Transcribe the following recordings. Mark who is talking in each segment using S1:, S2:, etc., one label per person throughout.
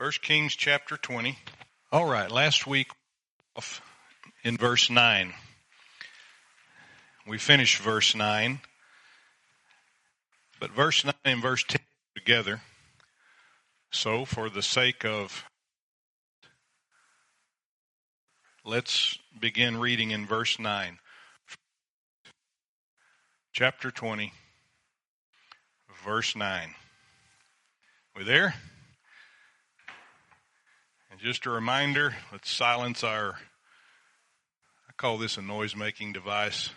S1: First Kings chapter 20. All right, last week in verse 9. We finished verse 9. But verse 9 and verse 10 together. So, for the sake of let's begin reading in verse 9. Chapter 20, verse 9. We there? Just a reminder, let's silence our, I call this a noise making device.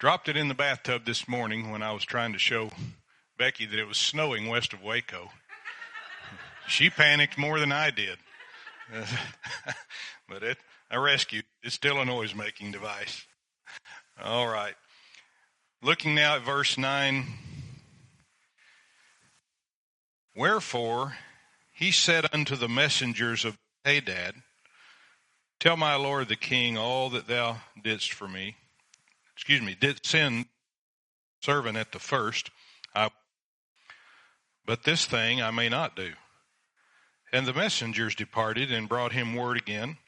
S1: Dropped it in the bathtub this morning when I was trying to show Becky that it was snowing west of Waco. She panicked more than I did. but it, I rescued. It's still a noise making device. All right. Looking now at verse 9. Wherefore, he said unto the messengers of Hadad, Tell my lord the king all that thou didst for me. Excuse me, did send servant at the first. I, but this thing I may not do. And the messengers departed and brought him word again.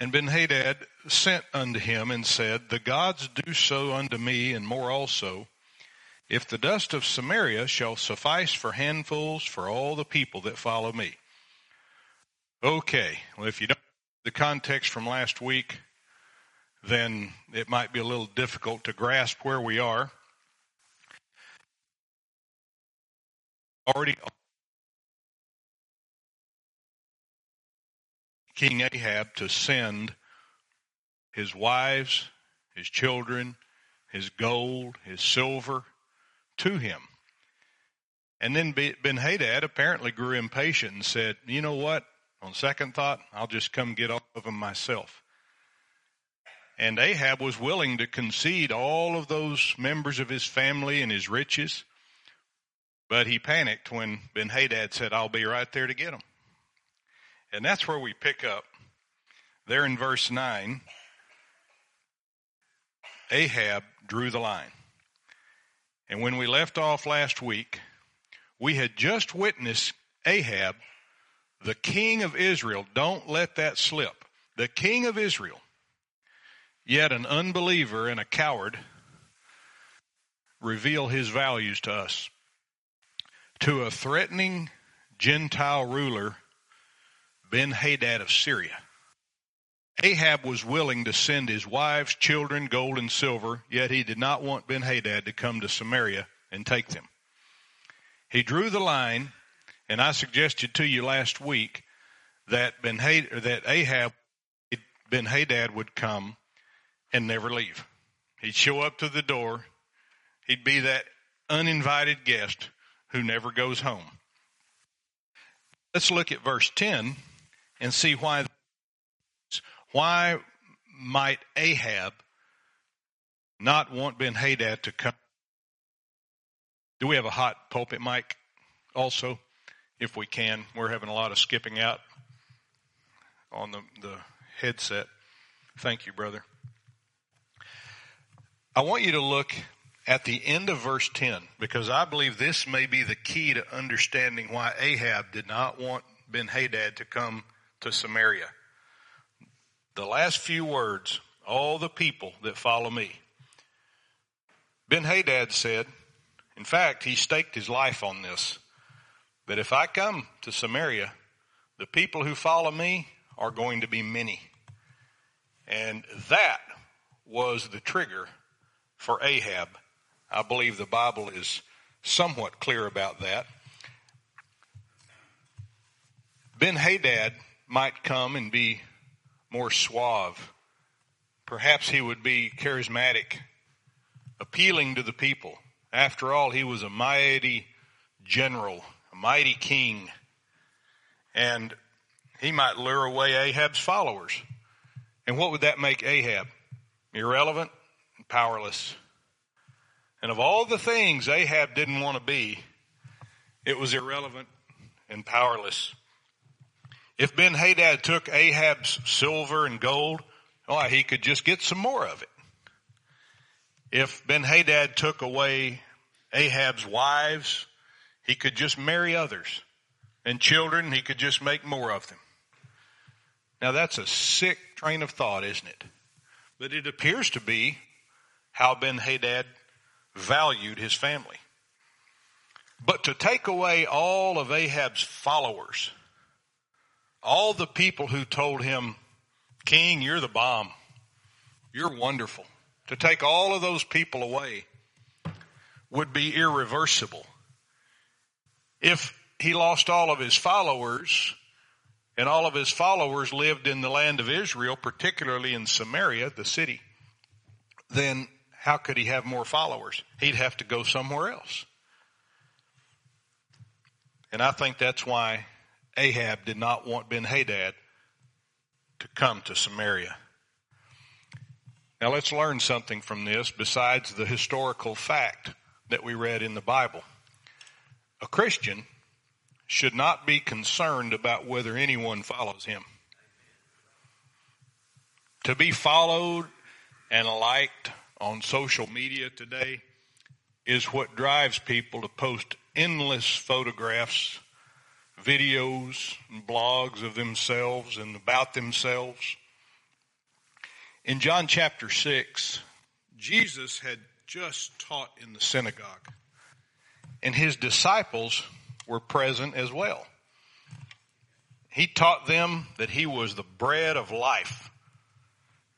S1: And Benhadad sent unto him and said, The gods do so unto me, and more also, if the dust of Samaria shall suffice for handfuls for all the people that follow me. Okay, well, if you don't the context from last week, then it might be a little difficult to grasp where we are. Already, King Ahab to send his wives, his children, his gold, his silver, to him. And then Ben Hadad apparently grew impatient and said, You know what? On second thought, I'll just come get all of them myself. And Ahab was willing to concede all of those members of his family and his riches, but he panicked when Ben Hadad said, I'll be right there to get them. And that's where we pick up. There in verse 9, Ahab drew the line. And when we left off last week, we had just witnessed Ahab, the king of Israel. Don't let that slip. The king of Israel, yet an unbeliever and a coward, reveal his values to us. To a threatening Gentile ruler, Ben Hadad of Syria. Ahab was willing to send his wives, children, gold, and silver, yet he did not want Ben Hadad to come to Samaria and take them. He drew the line, and I suggested to you last week that Ben that Ahab, Ben Hadad would come and never leave. He'd show up to the door. He'd be that uninvited guest who never goes home. Let's look at verse 10 and see why why might Ahab not want Ben Hadad to come? Do we have a hot pulpit mic also? If we can, we're having a lot of skipping out on the, the headset. Thank you, brother. I want you to look at the end of verse 10 because I believe this may be the key to understanding why Ahab did not want Ben Hadad to come to Samaria the last few words, all the people that follow me. Ben Hadad said, in fact, he staked his life on this, that if I come to Samaria, the people who follow me are going to be many. And that was the trigger for Ahab. I believe the Bible is somewhat clear about that. Ben Hadad might come and be more suave. Perhaps he would be charismatic, appealing to the people. After all, he was a mighty general, a mighty king, and he might lure away Ahab's followers. And what would that make Ahab? Irrelevant and powerless. And of all the things Ahab didn't want to be, it was irrelevant and powerless. If Ben Hadad took Ahab's silver and gold, why, he could just get some more of it. If Ben Hadad took away Ahab's wives, he could just marry others. And children, he could just make more of them. Now that's a sick train of thought, isn't it? But it appears to be how Ben Hadad valued his family. But to take away all of Ahab's followers, all the people who told him, King, you're the bomb. You're wonderful. To take all of those people away would be irreversible. If he lost all of his followers, and all of his followers lived in the land of Israel, particularly in Samaria, the city, then how could he have more followers? He'd have to go somewhere else. And I think that's why Ahab did not want Ben Hadad to come to Samaria. Now let's learn something from this besides the historical fact that we read in the Bible. A Christian should not be concerned about whether anyone follows him. To be followed and liked on social media today is what drives people to post endless photographs, videos, and blogs of themselves and about themselves. In John chapter 6, Jesus had just taught in the synagogue, and his disciples were present as well. He taught them that he was the bread of life,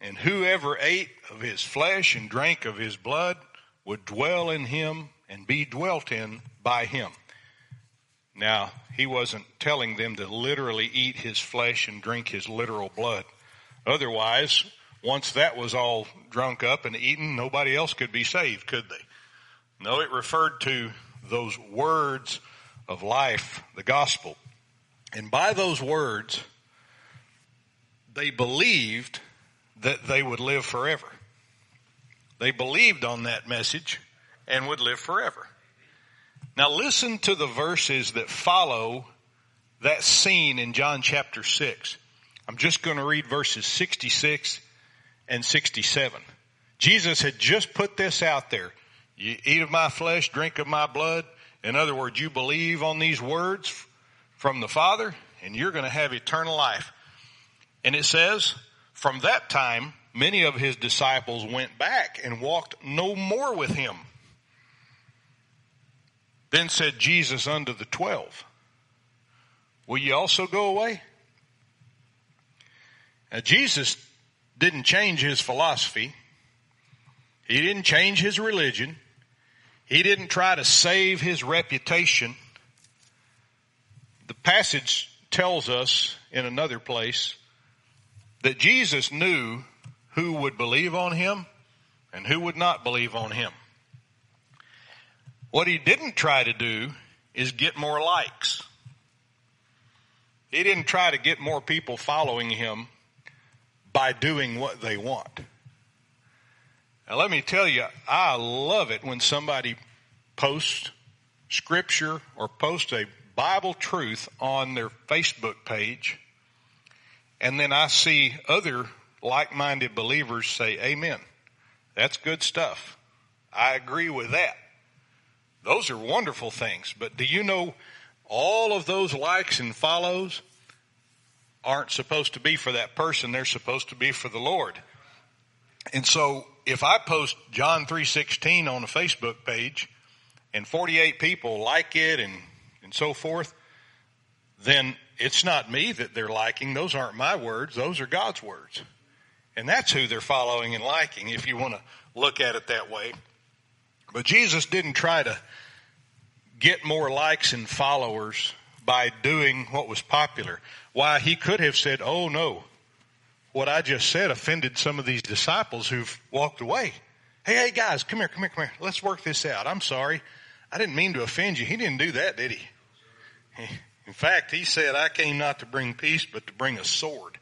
S1: and whoever ate of his flesh and drank of his blood would dwell in him and be dwelt in by him. Now, he wasn't telling them to literally eat his flesh and drink his literal blood. Otherwise, once that was all drunk up and eaten, nobody else could be saved, could they? No, it referred to those words of life, the gospel. And by those words, they believed that they would live forever. They believed on that message and would live forever. Now listen to the verses that follow that scene in John chapter 6. I'm just going to read verses 66 and 67. Jesus had just put this out there. You eat of my flesh, drink of my blood. In other words, you believe on these words from the Father and you're going to have eternal life. And it says, from that time, many of his disciples went back and walked no more with him. Then said Jesus unto the twelve, Will ye also go away? Now, Jesus didn't change his philosophy. He didn't change his religion. He didn't try to save his reputation. The passage tells us in another place that Jesus knew who would believe on him and who would not believe on him. What he didn't try to do is get more likes. He didn't try to get more people following him by doing what they want. Now let me tell you, I love it when somebody posts scripture or posts a Bible truth on their Facebook page and then I see other like-minded believers say amen. That's good stuff. I agree with that. Those are wonderful things. But do you know all of those likes and follows aren't supposed to be for that person. They're supposed to be for the Lord. And so if I post John 3.16 on a Facebook page and 48 people like it and, and so forth, then it's not me that they're liking. Those aren't my words. Those are God's words. And that's who they're following and liking if you want to look at it that way. But Jesus didn't try to get more likes and followers by doing what was popular. Why, he could have said, oh no, what I just said offended some of these disciples who've walked away. Hey, hey guys, come here, come here, come here. Let's work this out. I'm sorry. I didn't mean to offend you. He didn't do that, did he? In fact, he said, I came not to bring peace, but to bring a sword.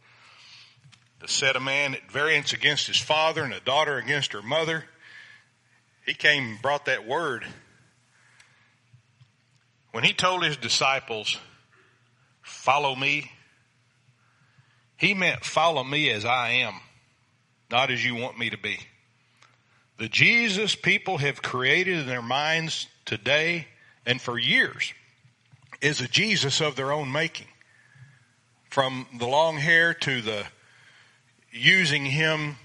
S1: To set a man at variance against his father and a daughter against her mother. He came and brought that word when he told his disciples, follow me, he meant follow me as I am, not as you want me to be. The Jesus people have created in their minds today and for years is a Jesus of their own making. From the long hair to the using him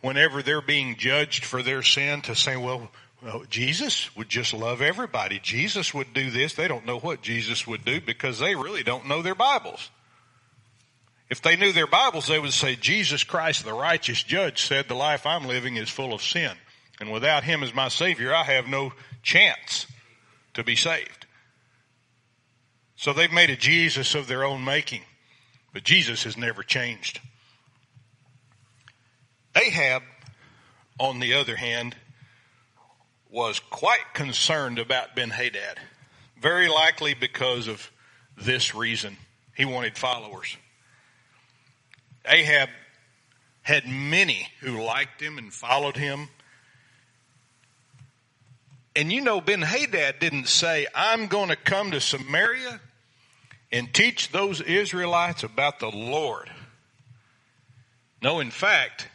S1: whenever they're being judged for their sin to say, well, well, Jesus would just love everybody. Jesus would do this. They don't know what Jesus would do because they really don't know their Bibles. If they knew their Bibles, they would say, Jesus Christ, the righteous judge, said the life I'm living is full of sin. And without him as my Savior, I have no chance to be saved. So they've made a Jesus of their own making. But Jesus has never changed. Ahab, on the other hand, was quite concerned about Ben Hadad. Very likely because of this reason. He wanted followers. Ahab had many who liked him and followed him. And you know, Ben Hadad didn't say, I'm going to come to Samaria and teach those Israelites about the Lord. No, in fact,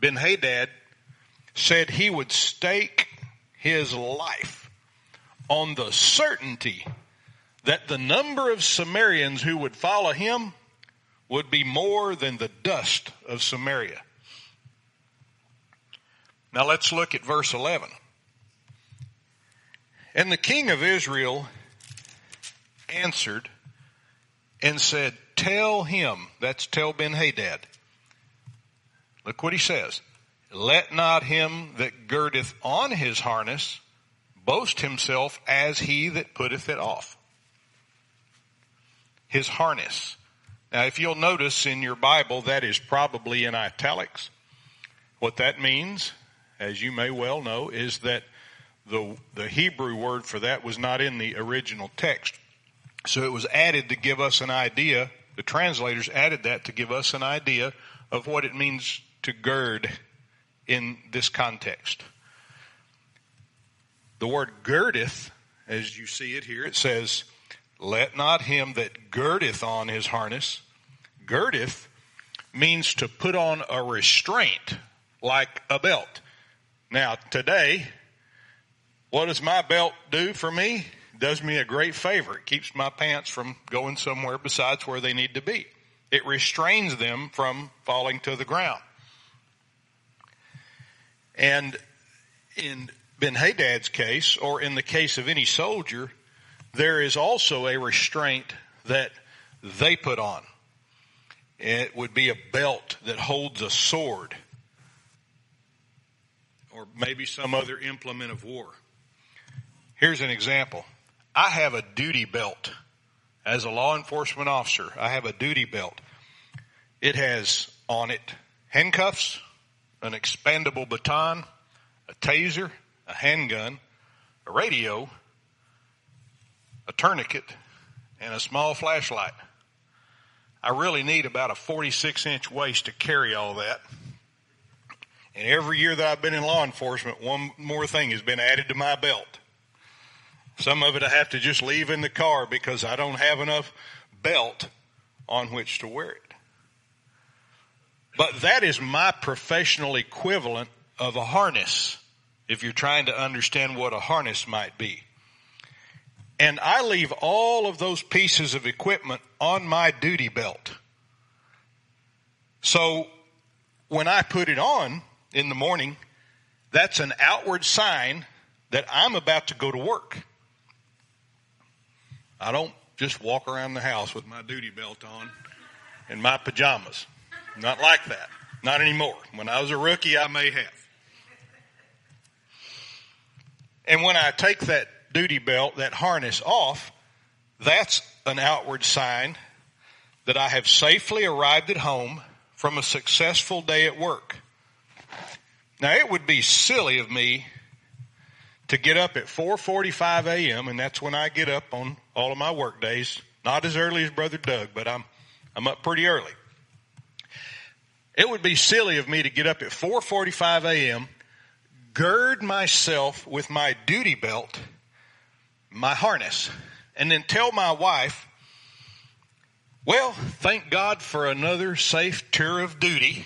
S1: Ben Hadad said he would stake his life on the certainty that the number of Samaritans who would follow him would be more than the dust of Samaria. Now let's look at verse 11. And the king of Israel answered and said, Tell him, that's tell Ben Hadad. Look what he says. Let not him that girdeth on his harness boast himself as he that putteth it off. His harness. Now, if you'll notice in your Bible, that is probably in italics. What that means, as you may well know, is that the, the Hebrew word for that was not in the original text. So it was added to give us an idea. The translators added that to give us an idea of what it means to gird in this context. The word girdeth, as you see it here, it says, let not him that girdeth on his harness. Girdeth means to put on a restraint, like a belt. Now, today, what does my belt do for me? It does me a great favor. It keeps my pants from going somewhere besides where they need to be. It restrains them from falling to the ground. And in Ben Hadad's case, or in the case of any soldier, there is also a restraint that they put on. It would be a belt that holds a sword or maybe some other implement of war. Here's an example. I have a duty belt. As a law enforcement officer, I have a duty belt. It has on it handcuffs, an expandable baton, a taser, a handgun, a radio, a tourniquet, and a small flashlight. I really need about a 46 inch waist to carry all that. And every year that I've been in law enforcement, one more thing has been added to my belt. Some of it I have to just leave in the car because I don't have enough belt on which to wear it. But that is my professional equivalent of a harness, if you're trying to understand what a harness might be. And I leave all of those pieces of equipment on my duty belt. So when I put it on in the morning, that's an outward sign that I'm about to go to work. I don't just walk around the house with my duty belt on and my pajamas. Not like that. Not anymore. When I was a rookie, I may have. And when I take that duty belt, that harness off, that's an outward sign that I have safely arrived at home from a successful day at work. Now it would be silly of me to get up at 4:45 a.m. and that's when I get up on all of my work days. Not as early as brother Doug, but I'm I'm up pretty early. It would be silly of me to get up at 4:45 a.m., gird myself with my duty belt, my harness, and then tell my wife, "Well, thank God for another safe tour of duty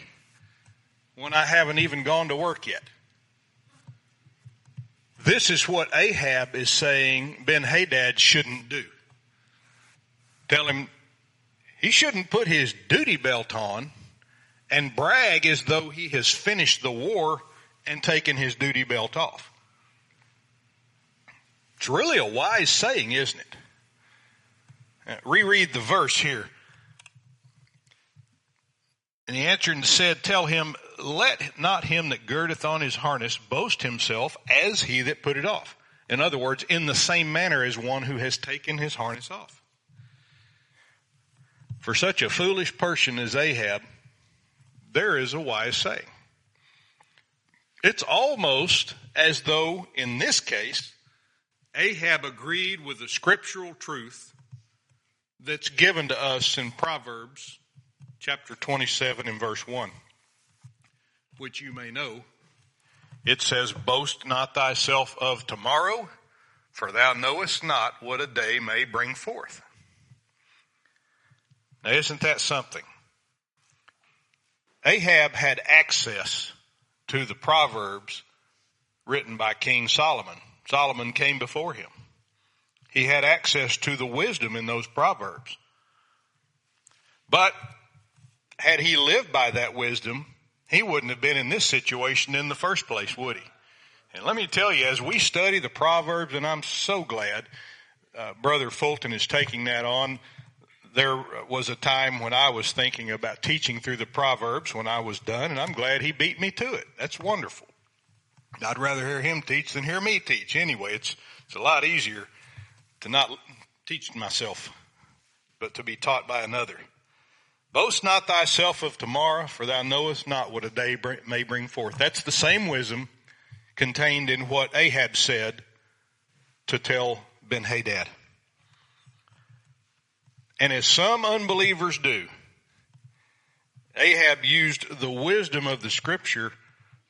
S1: when I haven't even gone to work yet." This is what Ahab is saying Ben Hadad shouldn't do. Tell him he shouldn't put his duty belt on and brag as though he has finished the war and taken his duty belt off. It's really a wise saying, isn't it? Uh, reread the verse here. And he answered and said, Tell him, let not him that girdeth on his harness boast himself as he that put it off. In other words, in the same manner as one who has taken his harness off. For such a foolish person as Ahab, there is a wise saying. It's almost as though, in this case, Ahab agreed with the scriptural truth that's given to us in Proverbs chapter 27 and verse 1 which you may know, it says, Boast not thyself of tomorrow, for thou knowest not what a day may bring forth. Now, isn't that something? Ahab had access to the Proverbs written by King Solomon. Solomon came before him. He had access to the wisdom in those Proverbs. But had he lived by that wisdom, he wouldn't have been in this situation in the first place, would he? And let me tell you, as we study the Proverbs, and I'm so glad uh, Brother Fulton is taking that on. There was a time when I was thinking about teaching through the Proverbs when I was done, and I'm glad he beat me to it. That's wonderful. I'd rather hear him teach than hear me teach. Anyway, it's it's a lot easier to not teach myself, but to be taught by another. Boast not thyself of tomorrow, for thou knowest not what a day may bring forth. That's the same wisdom contained in what Ahab said to tell Ben Hadad. And as some unbelievers do, Ahab used the wisdom of the scripture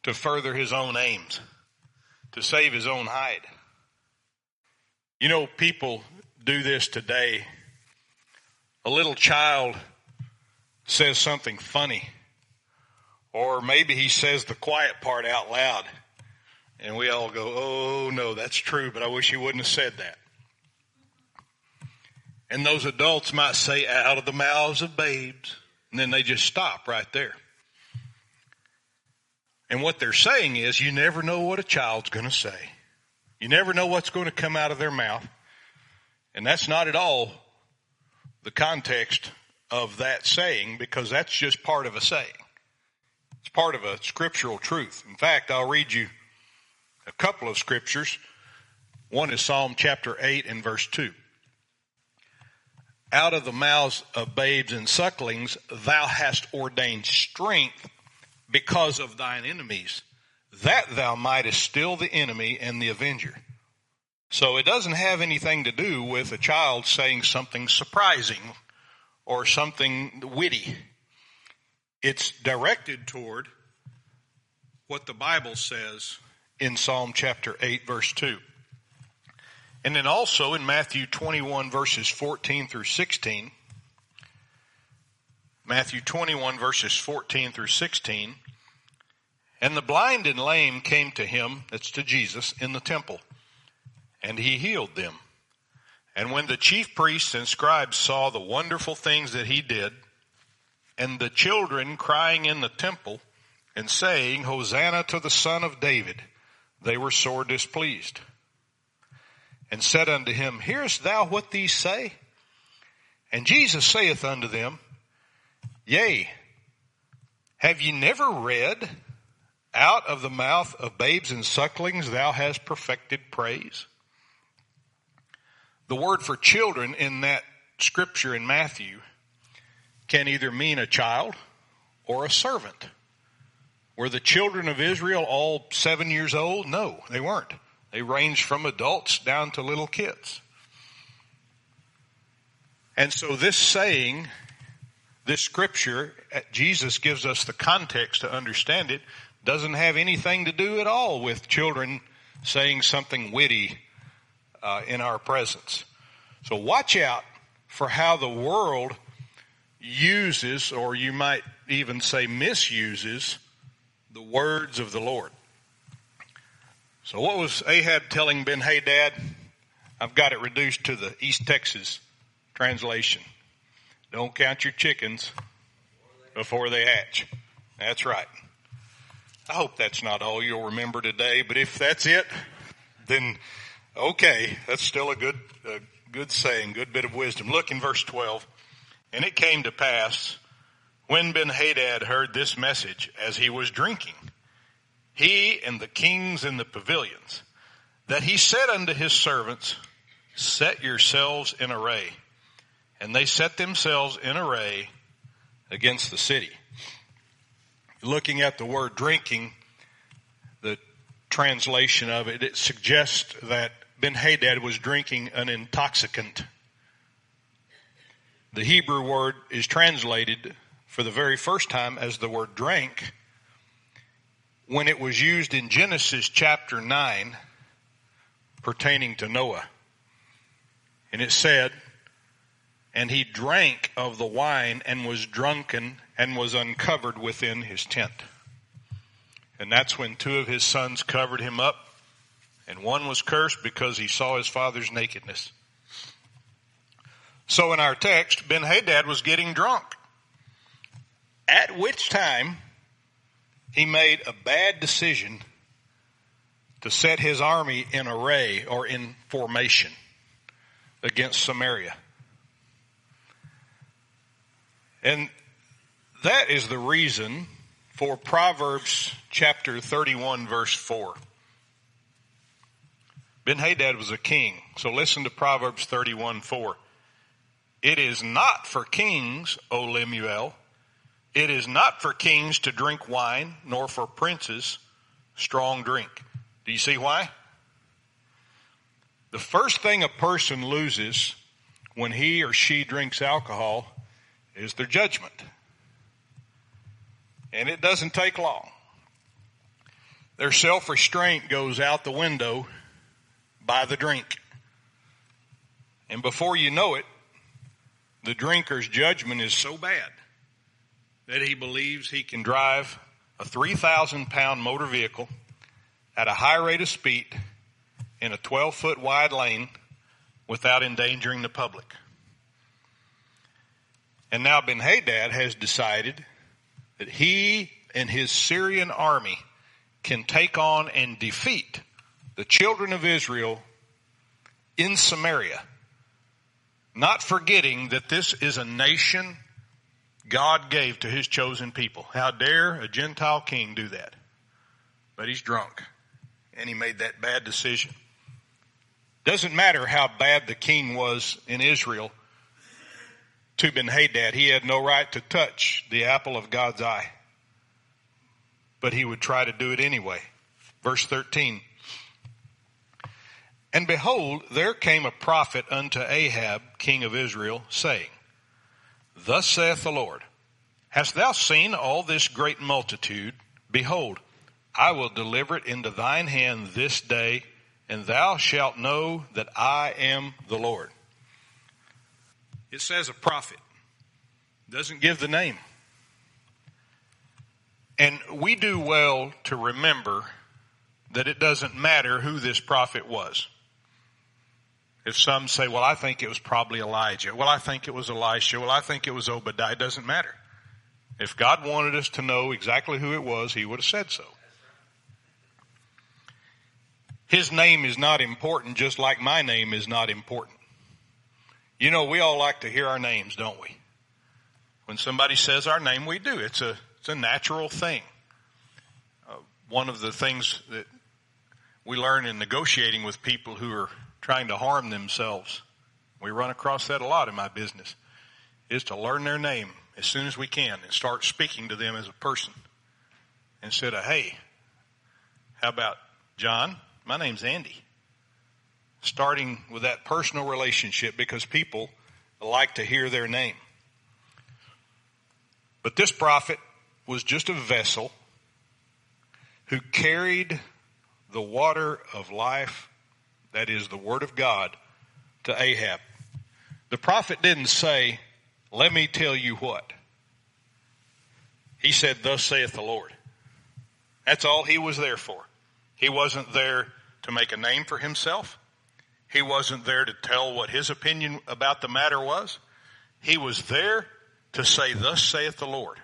S1: to further his own aims, to save his own hide. You know, people do this today. A little child says something funny. Or maybe he says the quiet part out loud. And we all go, oh no, that's true, but I wish he wouldn't have said that. And those adults might say, out of the mouths of babes. And then they just stop right there. And what they're saying is, you never know what a child's going to say. You never know what's going to come out of their mouth. And that's not at all the context of that saying because that's just part of a saying. It's part of a scriptural truth. In fact, I'll read you a couple of scriptures. One is Psalm chapter 8 and verse 2. Out of the mouths of babes and sucklings, thou hast ordained strength because of thine enemies, that thou mightest still the enemy and the avenger. So it doesn't have anything to do with a child saying something surprising or something witty. It's directed toward what the Bible says in Psalm chapter 8 verse 2. And then also in Matthew 21 verses 14 through 16, Matthew 21 verses 14 through 16, and the blind and lame came to him, that's to Jesus, in the temple, and he healed them. And when the chief priests and scribes saw the wonderful things that he did, and the children crying in the temple and saying, Hosanna to the son of David, they were sore displeased. And said unto him, Hearest thou what these say? And Jesus saith unto them, Yea, have ye never read, Out of the mouth of babes and sucklings thou hast perfected praise? The word for children in that scripture in Matthew can either mean a child or a servant. Were the children of Israel all seven years old? No, they weren't. They range from adults down to little kids. And so this saying, this scripture, Jesus gives us the context to understand it, doesn't have anything to do at all with children saying something witty uh, in our presence. So watch out for how the world uses, or you might even say misuses, the words of the Lord. So what was Ahab telling Ben Hadad? I've got it reduced to the East Texas translation. Don't count your chickens before they hatch. That's right. I hope that's not all you'll remember today, but if that's it, then okay, that's still a good, a good saying, good bit of wisdom. Look in verse 12. And it came to pass when Ben Hadad heard this message as he was drinking, he and the kings in the pavilions, that he said unto his servants, set yourselves in array. And they set themselves in array against the city. Looking at the word drinking, the translation of it, it suggests that Ben Hadad was drinking an intoxicant. The Hebrew word is translated for the very first time as the word drank when it was used in Genesis chapter 9 pertaining to Noah. And it said, and he drank of the wine and was drunken and was uncovered within his tent. And that's when two of his sons covered him up and one was cursed because he saw his father's nakedness. So in our text, Ben Hadad was getting drunk. At which time he made a bad decision to set his army in array or in formation against Samaria. And that is the reason for Proverbs chapter 31 verse 4. Ben Hadad was a king. So listen to Proverbs 31 4. It is not for kings, O Lemuel. It is not for kings to drink wine, nor for princes strong drink. Do you see why? The first thing a person loses when he or she drinks alcohol is their judgment. And it doesn't take long. Their self restraint goes out the window by the drink. And before you know it, the drinker's judgment is so bad that he believes he can drive a 3,000 pound motor vehicle at a high rate of speed in a 12 foot wide lane without endangering the public. And now Ben Hadad has decided that he and his Syrian army can take on and defeat the children of Israel in Samaria, not forgetting that this is a nation God gave to his chosen people. How dare a Gentile king do that? But he's drunk and he made that bad decision. Doesn't matter how bad the king was in Israel to Ben Hadad. He had no right to touch the apple of God's eye. But he would try to do it anyway. Verse 13. And behold, there came a prophet unto Ahab, king of Israel, saying, Thus saith the Lord, Hast thou seen all this great multitude? Behold, I will deliver it into thine hand this day, and thou shalt know that I am the Lord. It says a prophet. Doesn't give the name. And we do well to remember that it doesn't matter who this prophet was. If some say, well, I think it was probably Elijah. Well, I think it was Elisha. Well, I think it was Obadiah. It doesn't matter. If God wanted us to know exactly who it was, He would have said so. His name is not important, just like my name is not important. You know, we all like to hear our names, don't we? When somebody says our name, we do. It's a, it's a natural thing. Uh, one of the things that we learn in negotiating with people who are trying to harm themselves, we run across that a lot in my business, is to learn their name as soon as we can and start speaking to them as a person instead of, hey, how about John? My name's Andy starting with that personal relationship because people like to hear their name. But this prophet was just a vessel who carried the water of life, that is the word of God, to Ahab. The prophet didn't say, let me tell you what. He said, thus saith the Lord. That's all he was there for. He wasn't there to make a name for himself. He wasn't there to tell what his opinion about the matter was. He was there to say, Thus saith the Lord.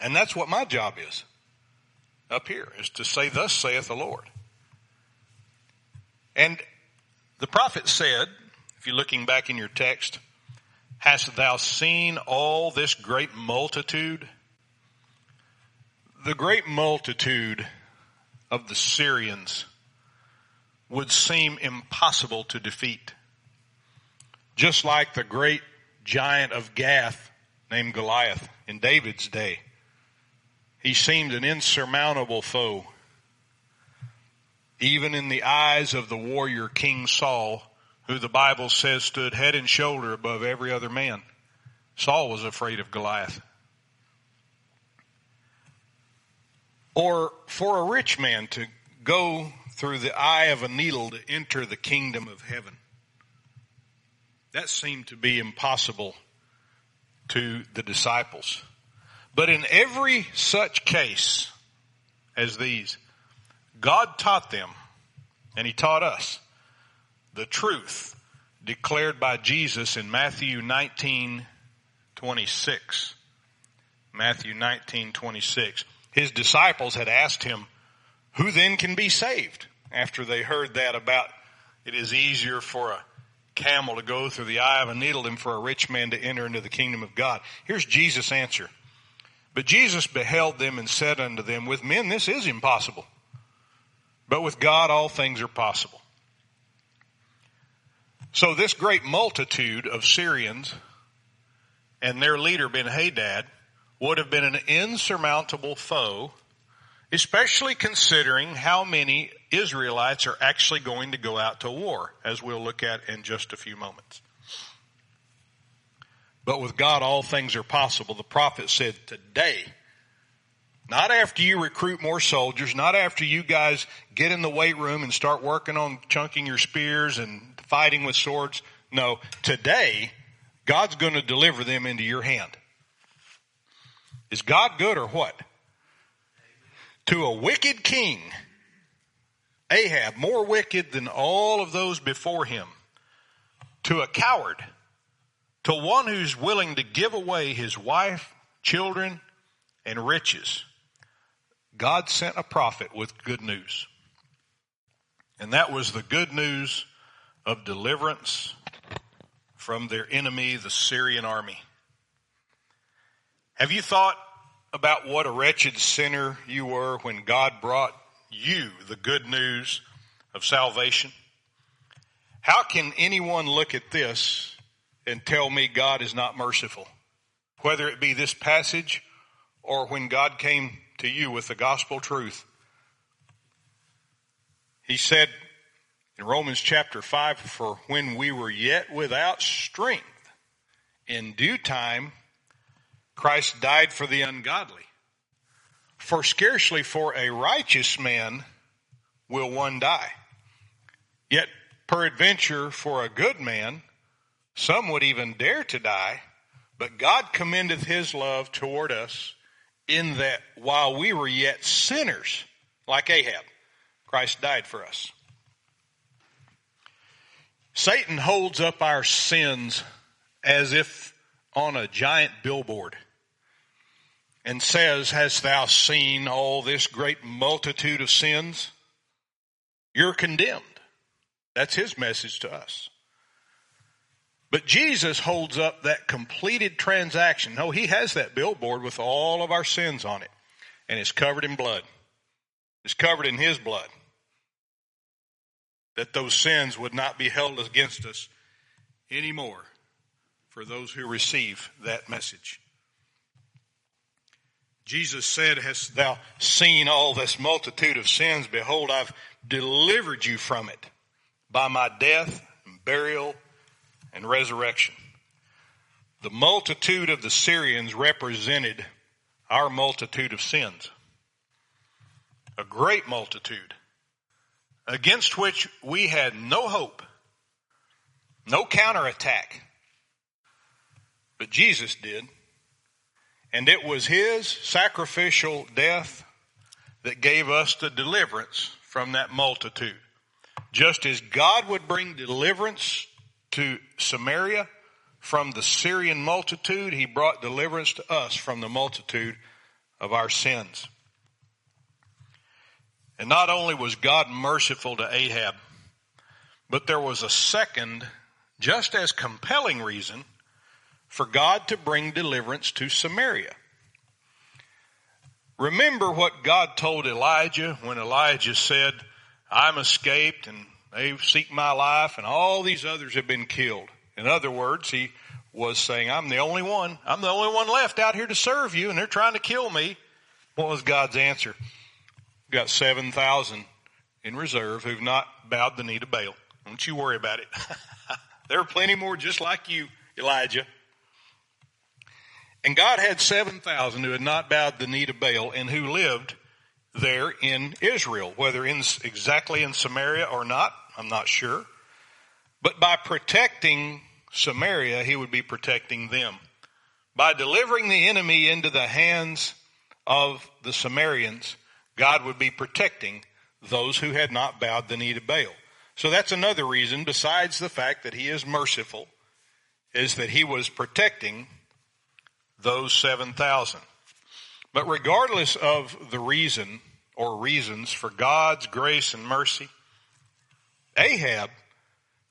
S1: And that's what my job is up here, is to say, Thus saith the Lord. And the prophet said, if you're looking back in your text, Hast thou seen all this great multitude? The great multitude of the Syrians would seem impossible to defeat. Just like the great giant of Gath named Goliath in David's day. He seemed an insurmountable foe. Even in the eyes of the warrior King Saul, who the Bible says stood head and shoulder above every other man. Saul was afraid of Goliath. Or for a rich man to go through the eye of a needle to enter the kingdom of heaven. That seemed to be impossible to the disciples. But in every such case as these, God taught them, and He taught us, the truth declared by Jesus in Matthew 19, 26. Matthew 19, 26. His disciples had asked him, who then can be saved? After they heard that about it is easier for a camel to go through the eye of a needle than for a rich man to enter into the kingdom of God. Here's Jesus' answer. But Jesus beheld them and said unto them, With men this is impossible, but with God all things are possible. So this great multitude of Syrians and their leader Ben Hadad would have been an insurmountable foe, especially considering how many Israelites are actually going to go out to war, as we'll look at in just a few moments. But with God, all things are possible. The prophet said, today, not after you recruit more soldiers, not after you guys get in the weight room and start working on chunking your spears and fighting with swords. No, today, God's going to deliver them into your hand. Is God good or what? To a wicked king, Ahab, more wicked than all of those before him, to a coward, to one who's willing to give away his wife, children, and riches, God sent a prophet with good news. And that was the good news of deliverance from their enemy, the Syrian army. Have you thought about what a wretched sinner you were when God brought you the good news of salvation? How can anyone look at this and tell me God is not merciful? Whether it be this passage or when God came to you with the gospel truth. He said, in Romans chapter 5, for when we were yet without strength, in due time, Christ died for the ungodly. For scarcely for a righteous man will one die. Yet peradventure for a good man, some would even dare to die, but God commendeth his love toward us in that while we were yet sinners, like Ahab, Christ died for us. Satan holds up our sins as if on a giant billboard and says, Hast thou seen all this great multitude of sins? You're condemned. That's his message to us. But Jesus holds up that completed transaction. No, he has that billboard with all of our sins on it, and it's covered in blood. It's covered in his blood that those sins would not be held against us anymore for those who receive that message. Jesus said, Hast thou seen all this multitude of sins? Behold, I've delivered you from it by my death, and burial, and resurrection. The multitude of the Syrians represented our multitude of sins. A great multitude against which we had no hope, no counterattack. But Jesus did. And it was his sacrificial death that gave us the deliverance from that multitude. Just as God would bring deliverance to Samaria from the Syrian multitude, he brought deliverance to us from the multitude of our sins. And not only was God merciful to Ahab, but there was a second, just as compelling reason for God to bring deliverance to Samaria. Remember what God told Elijah when Elijah said, I'm escaped and they seek my life and all these others have been killed. In other words, he was saying, I'm the only one. I'm the only one left out here to serve you and they're trying to kill me. What was God's answer? Got 7,000 in reserve who've not bowed the knee to Baal. Don't you worry about it. there are plenty more just like you, Elijah. And God had 7,000 who had not bowed the knee to Baal and who lived there in Israel, whether in exactly in Samaria or not, I'm not sure. But by protecting Samaria, he would be protecting them. By delivering the enemy into the hands of the Samaritans, God would be protecting those who had not bowed the knee to Baal. So that's another reason, besides the fact that he is merciful, is that he was protecting those 7,000. But regardless of the reason or reasons for God's grace and mercy, Ahab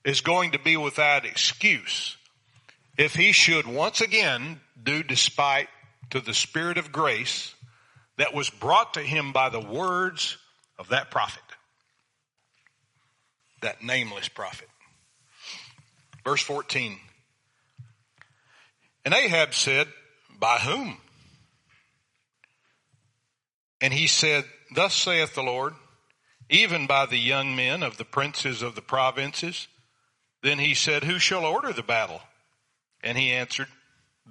S1: is going to be without excuse if he should once again do despite to the spirit of grace that was brought to him by the words of that prophet, that nameless prophet. Verse 14. And Ahab said, by whom? And he said, Thus saith the Lord, even by the young men of the princes of the provinces. Then he said, Who shall order the battle? And he answered,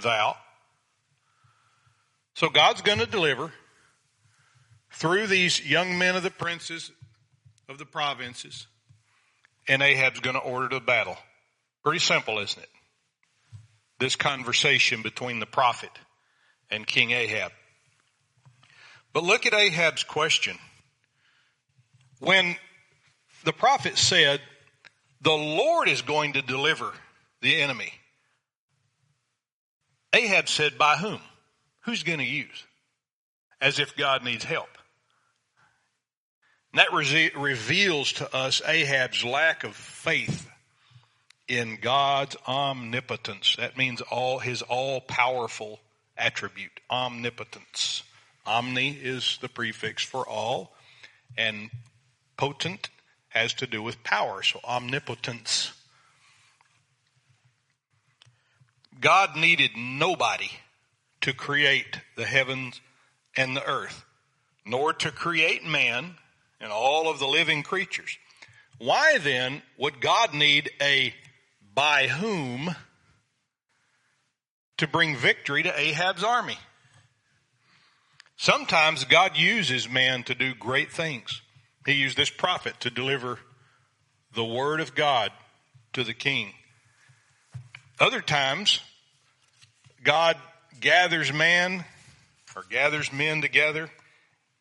S1: Thou. So God's going to deliver through these young men of the princes of the provinces, and Ahab's going to order the battle. Pretty simple, isn't it? this conversation between the prophet and King Ahab. But look at Ahab's question. When the prophet said, the Lord is going to deliver the enemy. Ahab said, by whom? Who's going to use? As if God needs help. And that re- reveals to us Ahab's lack of faith in God's omnipotence. That means all his all powerful attribute, omnipotence. Omni is the prefix for all, and potent has to do with power, so omnipotence. God needed nobody to create the heavens and the earth, nor to create man and all of the living creatures. Why then would God need a by whom to bring victory to Ahab's army. Sometimes God uses man to do great things. He used this prophet to deliver the word of God to the king. Other times, God gathers man or gathers men together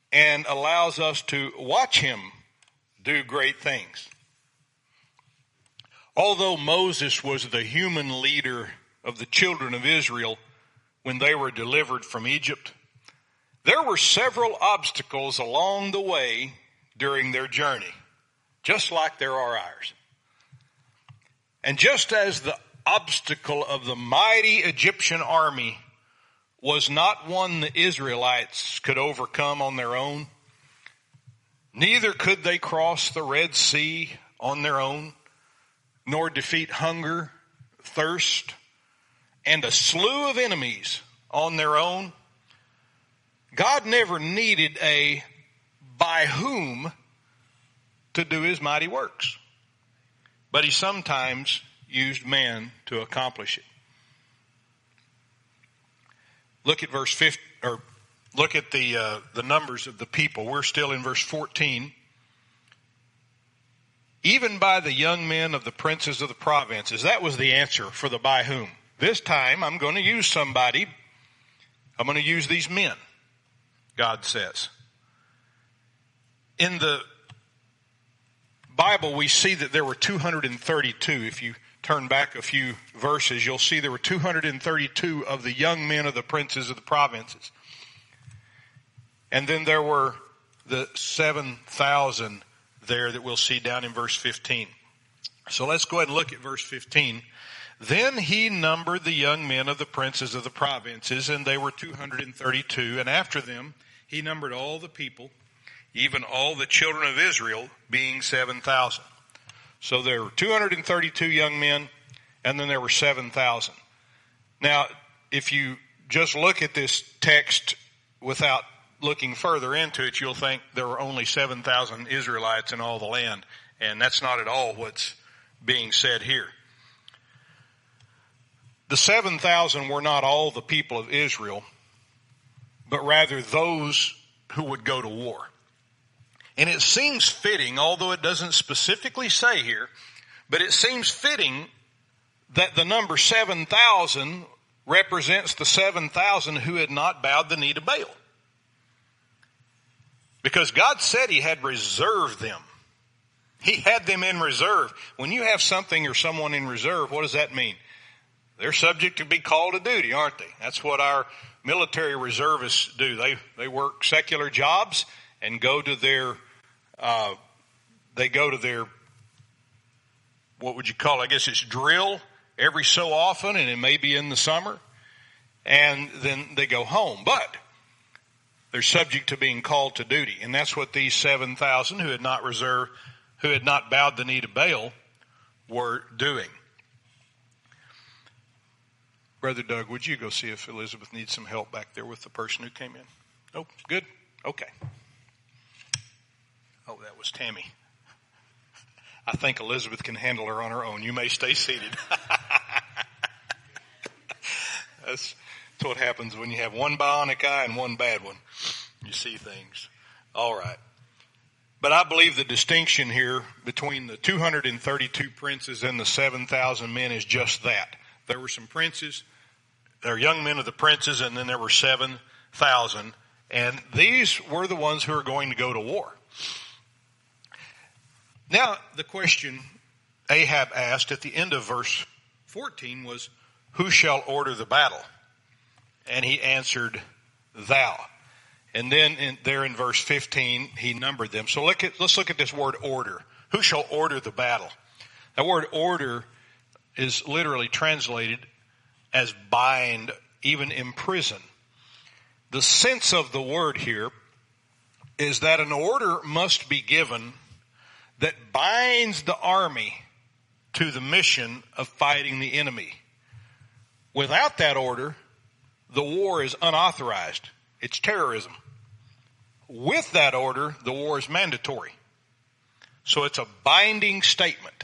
S1: and allows us to watch him do great things. Although Moses was the human leader of the children of Israel when they were delivered from Egypt, there were several obstacles along the way during their journey, just like there are ours. And just as the obstacle of the mighty Egyptian army was not one the Israelites could overcome on their own, neither could they cross the Red Sea on their own nor defeat hunger, thirst, and a slew of enemies on their own. God never needed a by whom to do his mighty works. But he sometimes used man to accomplish it. Look at verse 15, or look at the, uh, the numbers of the people. We're still in verse 14 even by the young men of the princes of the provinces. That was the answer for the by whom. This time I'm going to use somebody. I'm going to use these men, God says. In the Bible, we see that there were 232. If you turn back a few verses, you'll see there were 232 of the young men of the princes of the provinces. And then there were the 7,000 there that we'll see down in verse 15. So let's go ahead and look at verse 15. Then he numbered the young men of the princes of the provinces, and they were 232. And after them, he numbered all the people even all the children of Israel being 7,000. So there were 232 young men, and then there were 7,000. Now, if you just look at this text without looking further into it, you'll think there were only 7,000 Israelites in all the land, and that's not at all what's being said here. The 7,000 were not all the people of Israel, but rather those who would go to war. And it seems fitting, although it doesn't specifically say here, but it seems fitting that the number 7,000 represents the 7,000 who had not bowed the knee to Baal. Because God said He had reserved them. He had them in reserve. When you have something or someone in reserve, what does that mean? They're subject to be called to duty, aren't they? That's what our military reservists do. They, they work secular jobs and go to their uh, they go to their, what would you call it? I guess it's drill every so often, and it may be in the summer, and then they go home. But they're subject to being called to duty, and that's what these 7,000 who had not reserved, who had not bowed the knee to Baal were doing. Brother Doug, would you go see if Elizabeth needs some help back there with the person who came in? Oh, good? Okay. Oh, that was Tammy. I think Elizabeth can handle her on her own. You may stay seated. that's, what happens when you have one bionic eye and one bad one. You see things. All right. But I believe the distinction here between the 232 princes and the 7,000 men is just that. There were some princes, there were young men of the princes, and then there were 7,000. And these were the ones who are going to go to war. Now, the question Ahab asked at the end of verse 14 was, Who shall order the battle? And he answered, Thou. And then in, there in verse 15, he numbered them. So look at, let's look at this word order. Who shall order the battle? That word order is literally translated as bind, even imprison. The sense of the word here is that an order must be given that binds the army to the mission of fighting the enemy. Without that order, the war is unauthorized. It's terrorism. With that order, the war is mandatory. So it's a binding statement.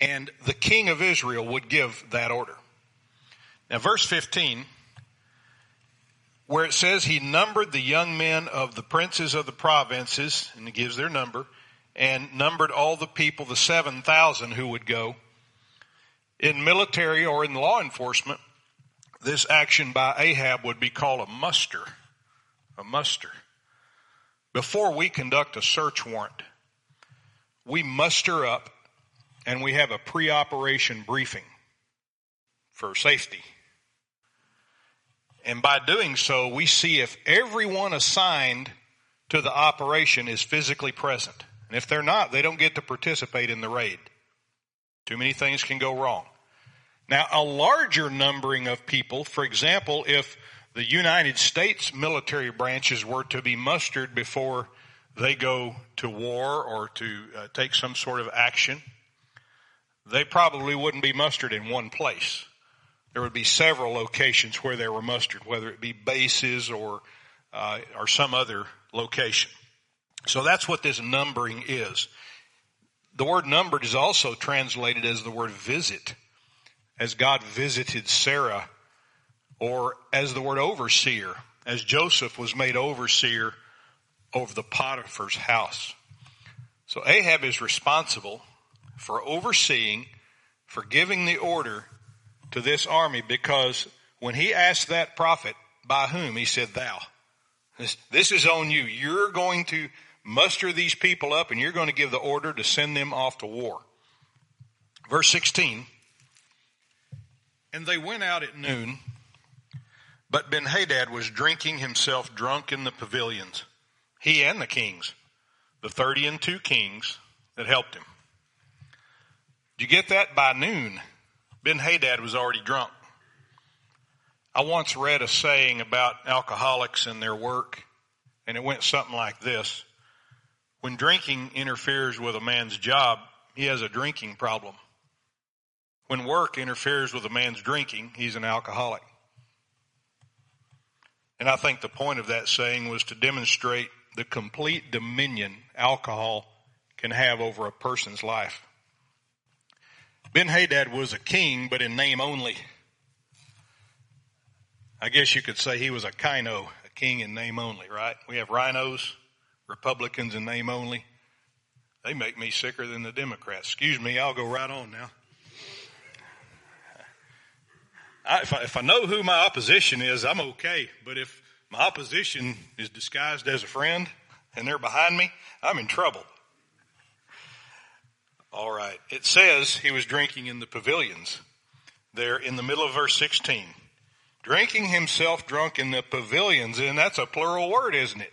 S1: And the king of Israel would give that order. Now, verse 15, where it says he numbered the young men of the princes of the provinces, and he gives their number, and numbered all the people, the 7,000 who would go. In military or in law enforcement, this action by Ahab would be called a muster. A muster. Before we conduct a search warrant, we muster up and we have a pre-operation briefing for safety. And by doing so, we see if everyone assigned to the operation is physically present. And if they're not, they don't get to participate in the raid. Too many things can go wrong. Now, a larger numbering of people, for example, if the United States military branches were to be mustered before they go to war or to uh, take some sort of action, they probably wouldn't be mustered in one place. There would be several locations where they were mustered, whether it be bases or uh, or some other location. So that's what this numbering is. The word numbered is also translated as the word visit, as God visited Sarah, or as the word overseer, as Joseph was made overseer over the Potiphar's house. So Ahab is responsible for overseeing, for giving the order to this army because when he asked that prophet, by whom, he said, thou. This, this is on you. You're going to muster these people up and you're going to give the order to send them off to war. Verse 16. And they went out at noon, but Ben-Hadad was drinking himself drunk in the pavilions, he and the kings, the thirty and two kings that helped him. Did you get that? By noon, Ben-Hadad was already drunk. I once read a saying about alcoholics and their work, and it went something like this. When drinking interferes with a man's job, he has a drinking problem. When work interferes with a man's drinking, he's an alcoholic. And I think the point of that saying was to demonstrate the complete dominion alcohol can have over a person's life. Ben Hadad was a king, but in name only. I guess you could say he was a kino, a king in name only, right? We have RINOs, Republicans in name only. They make me sicker than the Democrats. Excuse me, I'll go right on now. I, if, I, if I know who my opposition is, I'm okay. But if my opposition is disguised as a friend and they're behind me, I'm in trouble. All right. It says he was drinking in the pavilions there in the middle of verse 16 drinking himself drunk in the pavilions, and that's a plural word, isn't it?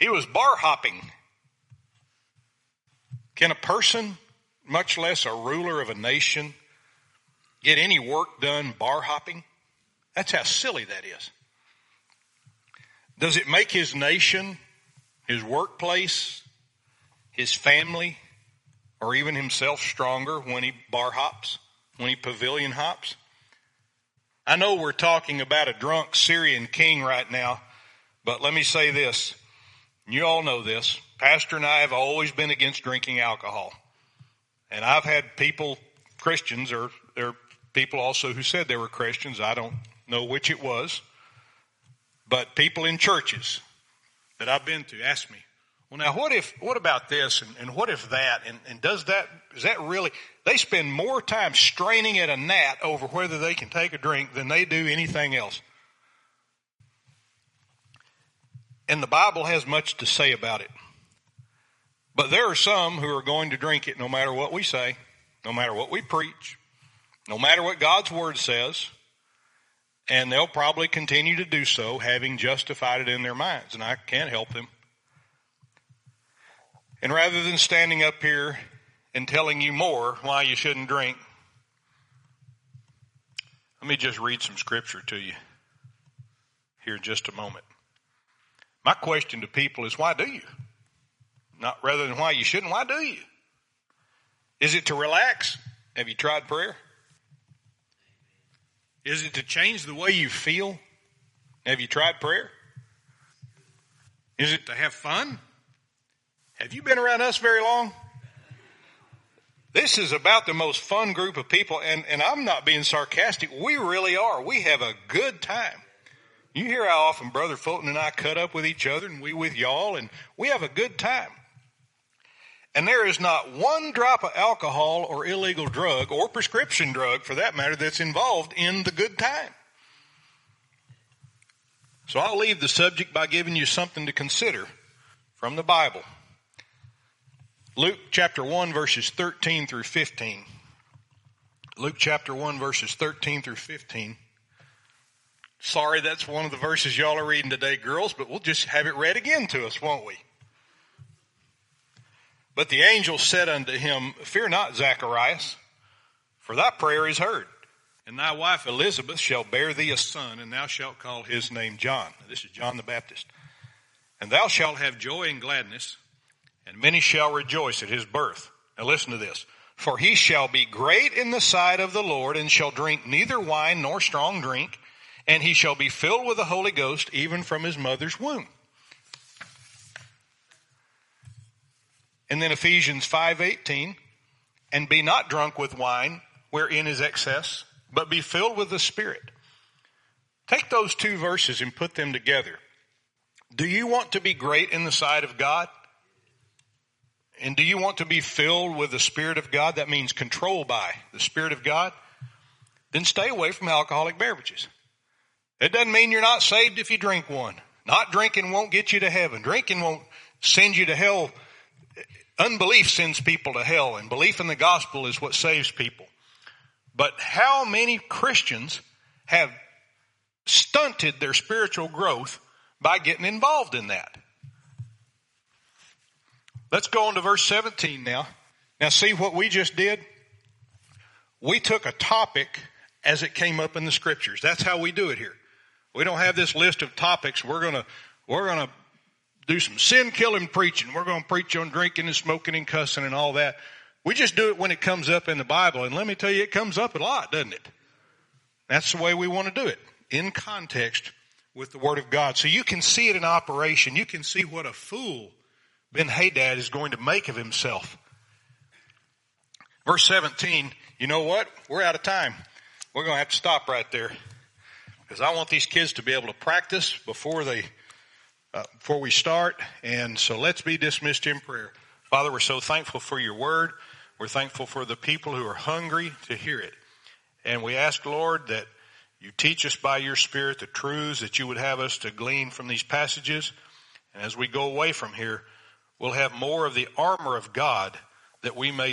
S1: He was bar hopping. Can a person, much less a ruler of a nation, get any work done bar hopping? That's how silly that is. Does it make his nation, his workplace, his family, or even himself stronger when he bar hops, when he pavilion hops? I know we're talking about a drunk Syrian king right now, but let me say this. You all know this. Pastor and I have always been against drinking alcohol. And I've had people, Christians, or there are people also who said they were Christians. I don't know which it was. But people in churches that I've been to ask me, well, now what if, what about this and, and what if that? And, and does that, is that really, they spend more time straining at a gnat over whether they can take a drink than they do anything else. And the Bible has much to say about it. But there are some who are going to drink it no matter what we say, no matter what we preach, no matter what God's Word says, and they'll probably continue to do so having justified it in their minds, and I can't help them. And rather than standing up here and telling you more why you shouldn't drink, let me just read some scripture to you here in just a moment. My question to people is why do you? Not rather than why you shouldn't, why do you? Is it to relax? Have you tried prayer? Is it to change the way you feel? Have you tried prayer? Is it to have fun? Have you been around us very long? This is about the most fun group of people, and, and I'm not being sarcastic. We really are. We have a good time. You hear how often Brother Fulton and I cut up with each other, and we with y'all, and we have a good time. And there is not one drop of alcohol or illegal drug, or prescription drug for that matter, that's involved in the good time. So I'll leave the subject by giving you something to consider from the Bible. Luke chapter 1 verses 13 through 15. Luke chapter 1 verses 13 through 15. Sorry, that's one of the verses y'all are reading today, girls, but we'll just have it read again to us, won't we? But the angel said unto him, Fear not, Zacharias, for thy prayer is heard. And thy wife Elizabeth shall bear thee a son, and thou shalt call his name John. This is John the Baptist. And thou shalt have joy and gladness, and many shall rejoice at his birth. Now listen to this. For he shall be great in the sight of the Lord, and shall drink neither wine nor strong drink, and he shall be filled with the Holy Ghost even from his mother's womb. And then Ephesians 5:18, and be not drunk with wine, wherein is excess, but be filled with the Spirit. Take those two verses and put them together. Do you want to be great in the sight of God? And do you want to be filled with the Spirit of God? That means controlled by the Spirit of God. Then stay away from alcoholic beverages. It doesn't mean you're not saved if you drink one. Not drinking won't get you to heaven. Drinking won't send you to hell. Unbelief sends people to hell, and belief in the gospel is what saves people. But how many Christians have stunted their spiritual growth by getting involved in that? Let's go on to verse 17 now. Now see what we just did? We took a topic as it came up in the scriptures. That's how we do it here. We don't have this list of topics. We're gonna, we're gonna do some sin killing preaching. We're gonna preach on drinking and smoking and cussing and all that. We just do it when it comes up in the Bible. And let me tell you, it comes up a lot, doesn't it? That's the way we want to do it. In context with the Word of God. So you can see it in operation. You can see what a fool Ben Hadad is going to make of himself. Verse 17, you know what? We're out of time. We're going to have to stop right there because I want these kids to be able to practice before they uh, before we start. And so let's be dismissed in prayer. Father, we're so thankful for your word. We're thankful for the people who are hungry to hear it. And we ask, Lord, that you teach us by your spirit the truths that you would have us to glean from these passages. And as we go away from here, we'll have more of the armor of God that we may